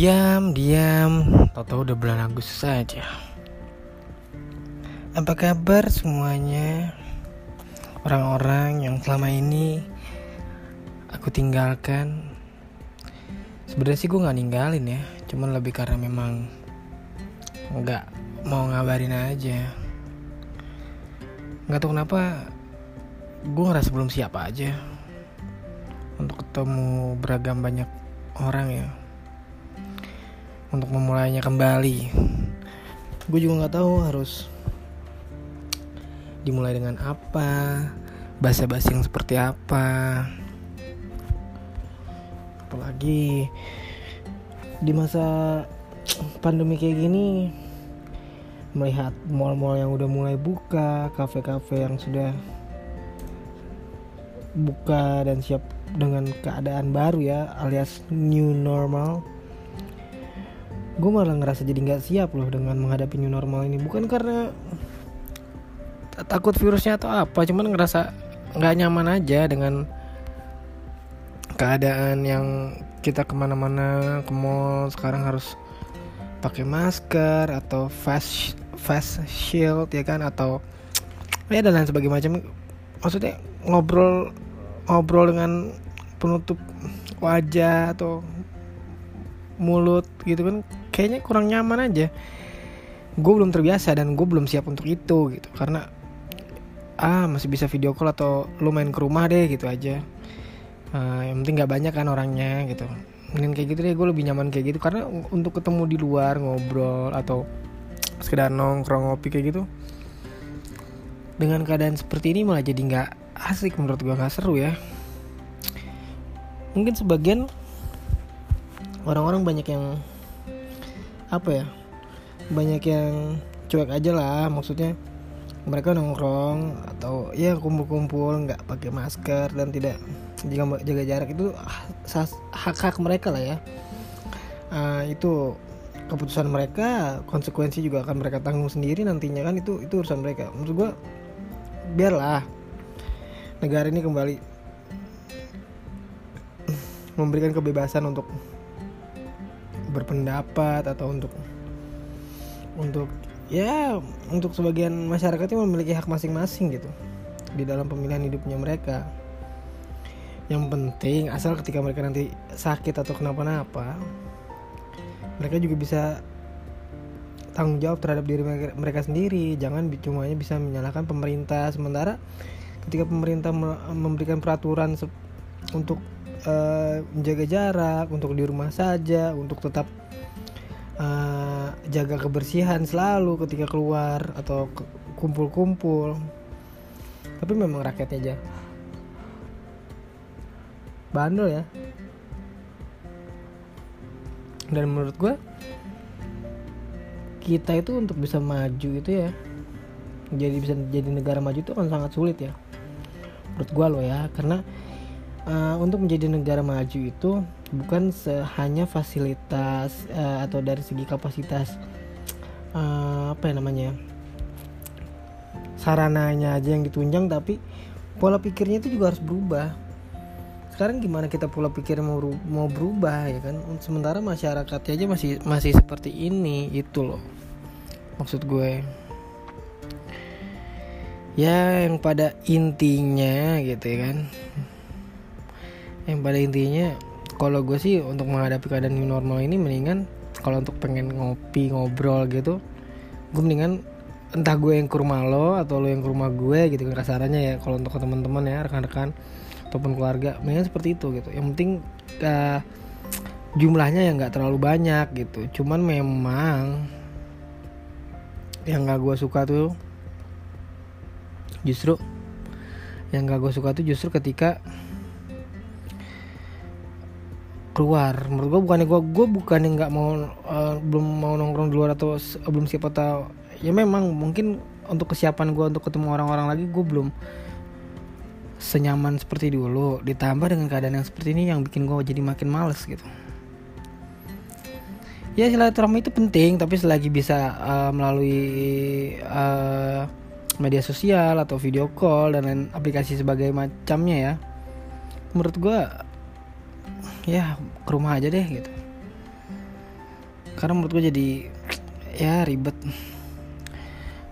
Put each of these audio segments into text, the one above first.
Diam, diam. Tahu-tahu udah bulan Agustus saja. Apa kabar semuanya? Orang-orang yang selama ini aku tinggalkan. Sebenarnya sih gue nggak ninggalin ya, cuman lebih karena memang nggak mau ngabarin aja. Nggak tahu kenapa gue ngerasa belum siap aja untuk ketemu beragam banyak orang ya untuk memulainya kembali. Gue juga nggak tahu harus dimulai dengan apa bahasa basi yang seperti apa. Apalagi di masa pandemi kayak gini melihat mall-mall yang udah mulai buka kafe-kafe yang sudah buka dan siap dengan keadaan baru ya alias new normal gue malah ngerasa jadi nggak siap loh dengan menghadapi new normal ini. Bukan karena takut virusnya atau apa cuman ngerasa nggak nyaman aja dengan keadaan yang kita ke mana-mana ke mall sekarang harus pakai masker atau face face shield ya kan? Atau ya dan lain sebagainya. Macam maksudnya ngobrol ngobrol dengan penutup wajah atau mulut gitu kan kayaknya kurang nyaman aja. Gue belum terbiasa dan gue belum siap untuk itu gitu. Karena ah masih bisa video call atau lu main ke rumah deh gitu aja. Uh, yang penting nggak banyak kan orangnya gitu. Mending kayak gitu deh gue lebih nyaman kayak gitu. Karena untuk ketemu di luar ngobrol atau sekedar nongkrong ngopi kayak gitu dengan keadaan seperti ini malah jadi nggak asik menurut gue nggak seru ya. Mungkin sebagian orang-orang banyak yang apa ya banyak yang cuek aja lah maksudnya mereka nongkrong atau ya kumpul-kumpul nggak pakai masker dan tidak jaga, jaga jarak itu hak hak mereka lah ya. Uh, itu keputusan mereka konsekuensi juga akan mereka tanggung sendiri nantinya kan itu itu urusan mereka. Menurut gua biarlah negara ini kembali memberikan kebebasan untuk berpendapat atau untuk untuk ya untuk sebagian masyarakat yang memiliki hak masing-masing gitu di dalam pemilihan hidupnya mereka. Yang penting asal ketika mereka nanti sakit atau kenapa-napa mereka juga bisa tanggung jawab terhadap diri mereka sendiri. Jangan cuma bisa menyalahkan pemerintah. Sementara ketika pemerintah memberikan peraturan untuk uh, menjaga jarak untuk di rumah saja untuk tetap uh, jaga kebersihan selalu ketika keluar atau kumpul-kumpul. Tapi memang rakyatnya aja. Bandel ya. Dan menurut gue kita itu untuk bisa maju itu ya jadi bisa jadi negara maju itu kan sangat sulit ya. Menurut gue loh ya karena uh, untuk menjadi negara maju itu bukan hanya fasilitas uh, atau dari segi kapasitas uh, apa ya namanya sarananya aja yang ditunjang tapi pola pikirnya itu juga harus berubah. Sekarang gimana kita pola pikir mau mau berubah ya kan? Sementara masyarakatnya aja masih masih seperti ini itu loh maksud gue. Ya yang pada intinya gitu ya kan yang pada intinya kalau gue sih untuk menghadapi keadaan new normal ini mendingan kalau untuk pengen ngopi ngobrol gitu gue mendingan entah gue yang ke rumah lo atau lo yang ke rumah gue gitu kan kasarannya ya kalau untuk teman-teman ya rekan-rekan ataupun keluarga mendingan seperti itu gitu. Yang penting uh, jumlahnya yang nggak terlalu banyak gitu. Cuman memang yang gak gue suka tuh justru yang gak gue suka tuh justru ketika keluar. Menurut gue bukannya gue gue bukannya nggak mau uh, belum mau nongkrong di luar atau uh, belum siap atau ya memang mungkin untuk kesiapan gue untuk ketemu orang-orang lagi gue belum senyaman seperti dulu. Ditambah dengan keadaan yang seperti ini yang bikin gue jadi makin males gitu. Ya silaturahmi itu penting tapi selagi bisa uh, melalui uh, media sosial atau video call dan lain aplikasi sebagai macamnya ya. Menurut gue ya ke rumah aja deh gitu. Karena menurut gue jadi ya ribet.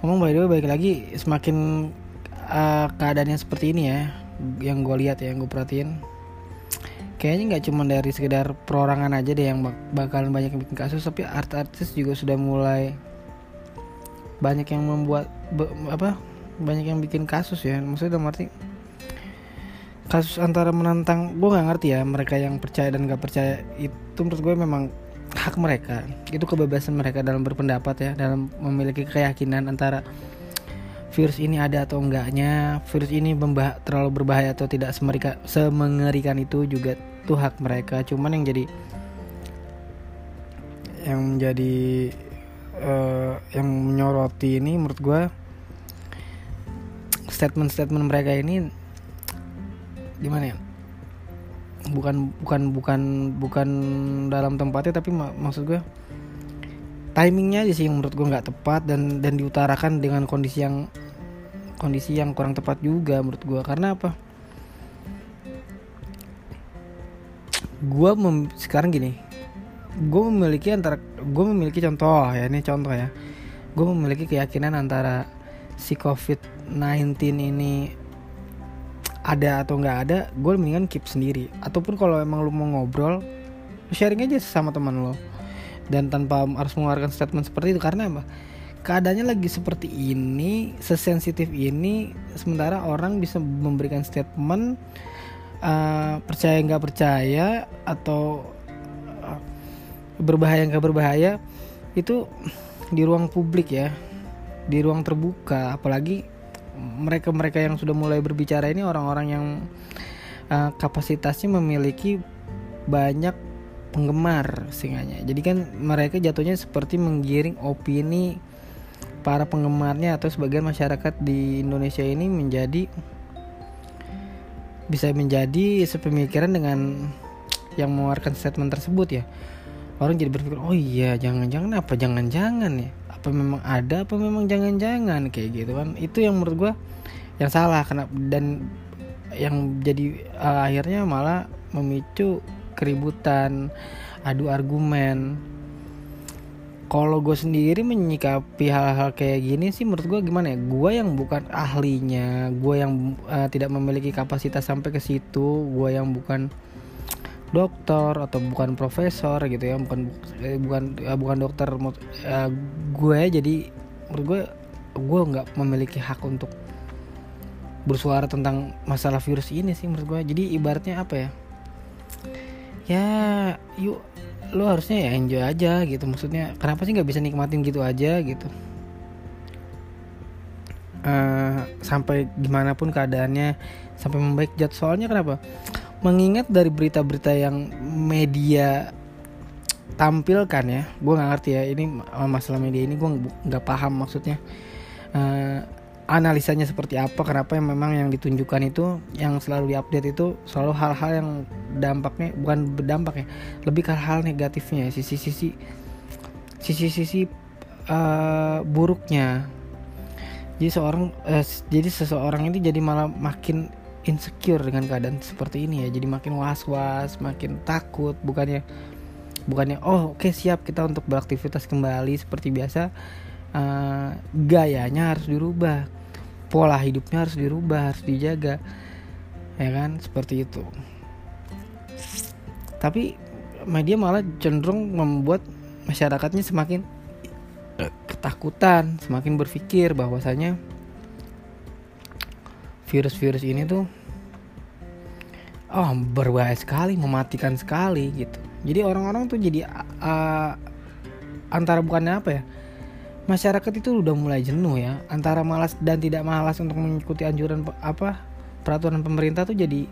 Ngomong by the way baik lagi semakin uh, keadaannya seperti ini ya yang gue lihat ya yang gue perhatiin kayaknya nggak cuma dari sekedar perorangan aja deh yang bak bakalan banyak yang bikin kasus tapi artis-artis juga sudah mulai banyak yang membuat apa banyak yang bikin kasus ya. Maksudnya dalam arti kasus antara menantang gue nggak ngerti ya mereka yang percaya dan nggak percaya. Itu menurut gue memang hak mereka. Itu kebebasan mereka dalam berpendapat ya dalam memiliki keyakinan antara virus ini ada atau enggaknya virus ini membah terlalu berbahaya atau tidak semerika, semengerikan itu juga itu hak mereka. Cuman yang jadi yang menjadi uh, yang menyoroti ini menurut gue statement-statement mereka ini gimana ya? Bukan bukan bukan bukan dalam tempatnya tapi mak maksud gue timingnya aja sih yang menurut gue nggak tepat dan dan diutarakan dengan kondisi yang kondisi yang kurang tepat juga menurut gue karena apa? Gue sekarang gini gue memiliki antara gue memiliki contoh ya ini contoh ya. Gue memiliki keyakinan antara si covid 19 ini ada atau nggak ada gue mendingan keep sendiri. Ataupun kalau emang lu mau ngobrol sharing aja sama teman lo dan tanpa harus mengeluarkan statement seperti itu karena apa? Keadaannya lagi seperti ini sesensitif ini sementara orang bisa memberikan statement uh, percaya nggak percaya atau uh, berbahaya nggak berbahaya itu di ruang publik ya di ruang terbuka. Apalagi mereka-mereka yang sudah mulai berbicara ini orang-orang yang uh, kapasitasnya memiliki banyak penggemar singanya jadi kan mereka jatuhnya seperti menggiring opini para penggemarnya atau sebagian masyarakat di Indonesia ini menjadi bisa menjadi sepemikiran dengan yang mengeluarkan statement tersebut ya orang jadi berpikir oh iya jangan-jangan apa? Jangan-jangan ya? Apa memang ada apa memang jangan-jangan? Kayak gitu kan. Itu yang menurut gue yang salah. Kenapa dan yang jadi uh, akhirnya malah memicu keributan adu argumen. Kalau gue sendiri menyikapi hal-hal kayak gini sih menurut gue gimana ya? Gue yang bukan ahlinya gue yang uh, tidak memiliki kapasitas sampai ke situ gue yang bukan dokter atau bukan profesor gitu ya bukan eh, bukan uh, bukan dokter uh, gue jadi menurut gue gue nggak memiliki hak untuk bersuara tentang masalah virus ini sih menurut gue. Jadi ibaratnya apa ya? Ya yuk lo harusnya ya enjoy aja gitu maksudnya kenapa sih nggak bisa nikmatin gitu aja gitu? Uh, sampai gimana pun keadaannya sampai membaik jat soalnya kenapa mengingat dari berita-berita yang media tampilkan ya gue nggak ngerti ya ini masalah media ini gue nggak paham maksudnya. Uh, analisanya seperti apa kenapa yang memang yang ditunjukkan itu yang selalu diupdate itu selalu hal-hal yang dampaknya bukan berdampak ya lebih ke hal negatifnya sisi-sisi sisi-sisi uh, buruknya. Jadi seorang uh, jadi seseorang ini jadi malah makin insecure dengan keadaan seperti ini ya. Jadi makin was-was makin takut bukannya bukannya oh oke okay, siap kita untuk beraktivitas kembali seperti biasa. Uh, gayanya harus dirubah pola hidupnya harus dirubah harus dijaga ya kan? Seperti itu. Tapi media malah cenderung membuat masyarakatnya semakin ketakutan semakin berpikir bahwasanya virus-virus ini tuh oh berbahaya sekali mematikan sekali gitu. Jadi orang-orang tuh jadi uh, antara bukannya apa ya masyarakat itu udah mulai jenuh ya. Antara malas dan tidak malas untuk mengikuti anjuran apa peraturan pemerintah tuh jadi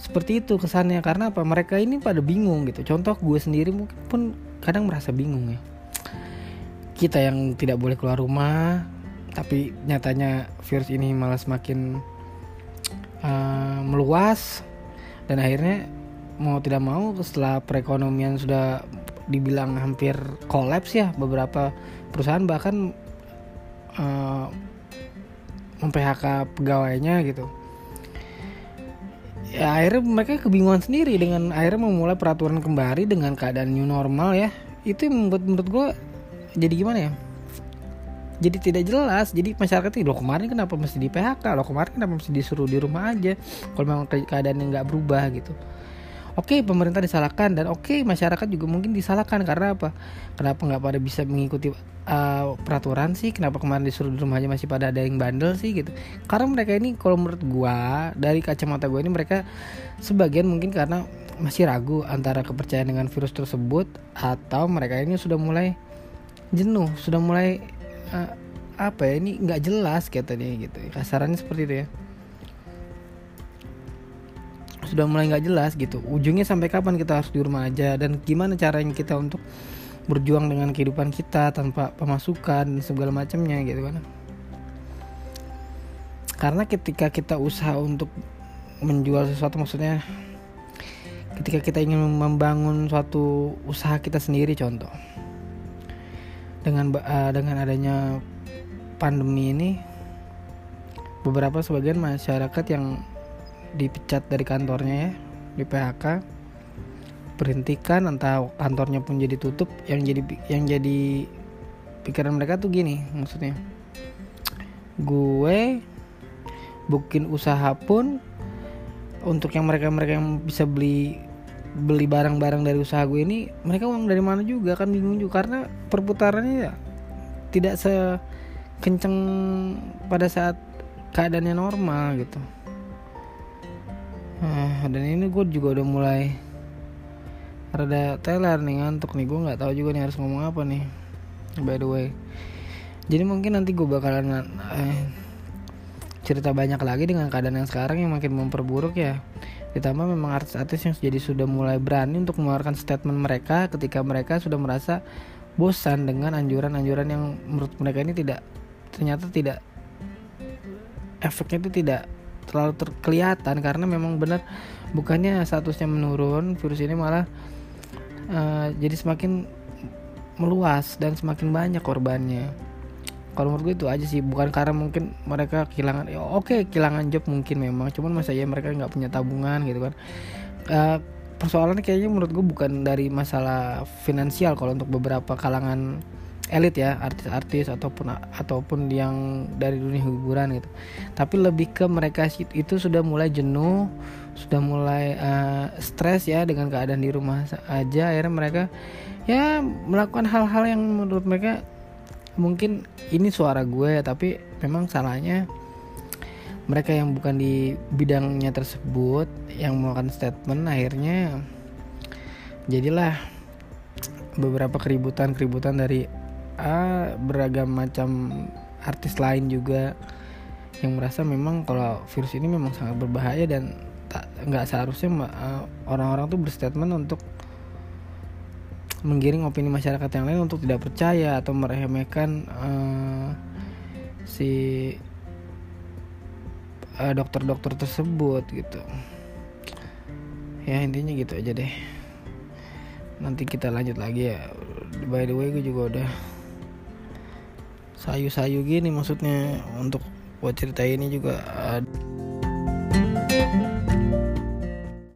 seperti itu kesannya. Karena apa? Mereka ini pada bingung gitu. Contoh gue sendiri mungkin pun kadang merasa bingung ya. Kita yang tidak boleh keluar rumah tapi nyatanya virus ini malah semakin uh, meluas dan akhirnya mau tidak mau setelah perekonomian sudah dibilang hampir kolaps ya beberapa perusahaan bahkan uh, mem-PHK pegawainya gitu. Ya akhirnya mereka kebingungan sendiri dengan akhirnya memulai peraturan kembali dengan keadaan new normal ya. Itu yang membuat menurut gue jadi gimana ya jadi tidak jelas jadi masyarakat itu loh kemarin kenapa mesti di PHK loh kemarin kenapa mesti disuruh di rumah aja kalau memang keadaannya nggak berubah gitu Oke pemerintah disalahkan dan oke masyarakat juga mungkin disalahkan karena apa? Kenapa nggak pada bisa mengikuti uh, peraturan sih? Kenapa kemarin disuruh di rumah aja masih pada ada yang bandel sih gitu? Karena mereka ini kalau menurut gua dari kacamata gua ini mereka sebagian mungkin karena masih ragu antara kepercayaan dengan virus tersebut atau mereka ini sudah mulai jenuh, sudah mulai uh, apa ya ini nggak jelas katanya gitu. Kasarannya seperti itu ya. Sudah mulai nggak jelas gitu. Ujungnya sampai kapan kita harus di rumah aja? Dan gimana caranya kita untuk berjuang dengan kehidupan kita tanpa pemasukan dan segala macamnya gitu kan. Karena ketika kita usaha untuk menjual sesuatu maksudnya ketika kita ingin membangun suatu usaha kita sendiri contoh dengan uh, dengan adanya pandemi ini beberapa sebagian masyarakat yang dipecat dari kantornya ya di PHK berhentikan entah kantornya pun jadi tutup. Yang jadi yang jadi pikiran mereka tuh gini maksudnya gue bikin usaha pun untuk yang mereka mereka yang bisa beli beli barang-barang dari usaha gue ini mereka uang dari mana juga kan bingung juga. Karena perputarannya ya tidak sekenceng pada saat keadaannya normal gitu. Nah, dan ini gue juga udah mulai rada teler nih ngantuk nih. Gue nggak tahu juga nih harus ngomong apa nih by the way. Jadi mungkin nanti gue bakalan eh, cerita banyak lagi dengan keadaan yang sekarang yang makin memperburuk ya ditambah memang artis-artis yang jadi sudah mulai berani untuk mengeluarkan statement mereka ketika mereka sudah merasa bosan dengan anjuran-anjuran yang menurut mereka ini tidak ternyata tidak efeknya itu tidak terlalu terkelihatan karena memang benar bukannya statusnya menurun virus ini malah uh, jadi semakin meluas dan semakin banyak korbannya kalau menurut gue itu aja sih bukan karena mungkin mereka kehilangan ya oke kehilangan job mungkin memang cuman masa ya mereka nggak punya tabungan gitu kan. Uh, persoalannya kayaknya menurut gue bukan dari masalah finansial kalau untuk beberapa kalangan elit ya artis-artis ataupun ataupun yang dari dunia hiburan gitu. Tapi lebih ke mereka itu sudah mulai jenuh sudah mulai uh, stres ya dengan keadaan di rumah aja akhirnya mereka ya melakukan hal-hal yang menurut mereka mungkin ini suara gue tapi memang salahnya mereka yang bukan di bidangnya tersebut yang melakukan statement akhirnya jadilah beberapa keributan-keributan dari ah, beragam macam artis lain juga yang merasa memang kalau virus ini memang sangat berbahaya dan nggak seharusnya uh, orang-orang tuh berstatement untuk menggiring opini masyarakat yang lain untuk tidak percaya atau meremehkan uh, si dokter-dokter uh, tersebut gitu. Ya intinya gitu aja deh. Nanti kita lanjut lagi ya. By the way gue juga udah sayu-sayu gini maksudnya. Untuk buat cerita ini juga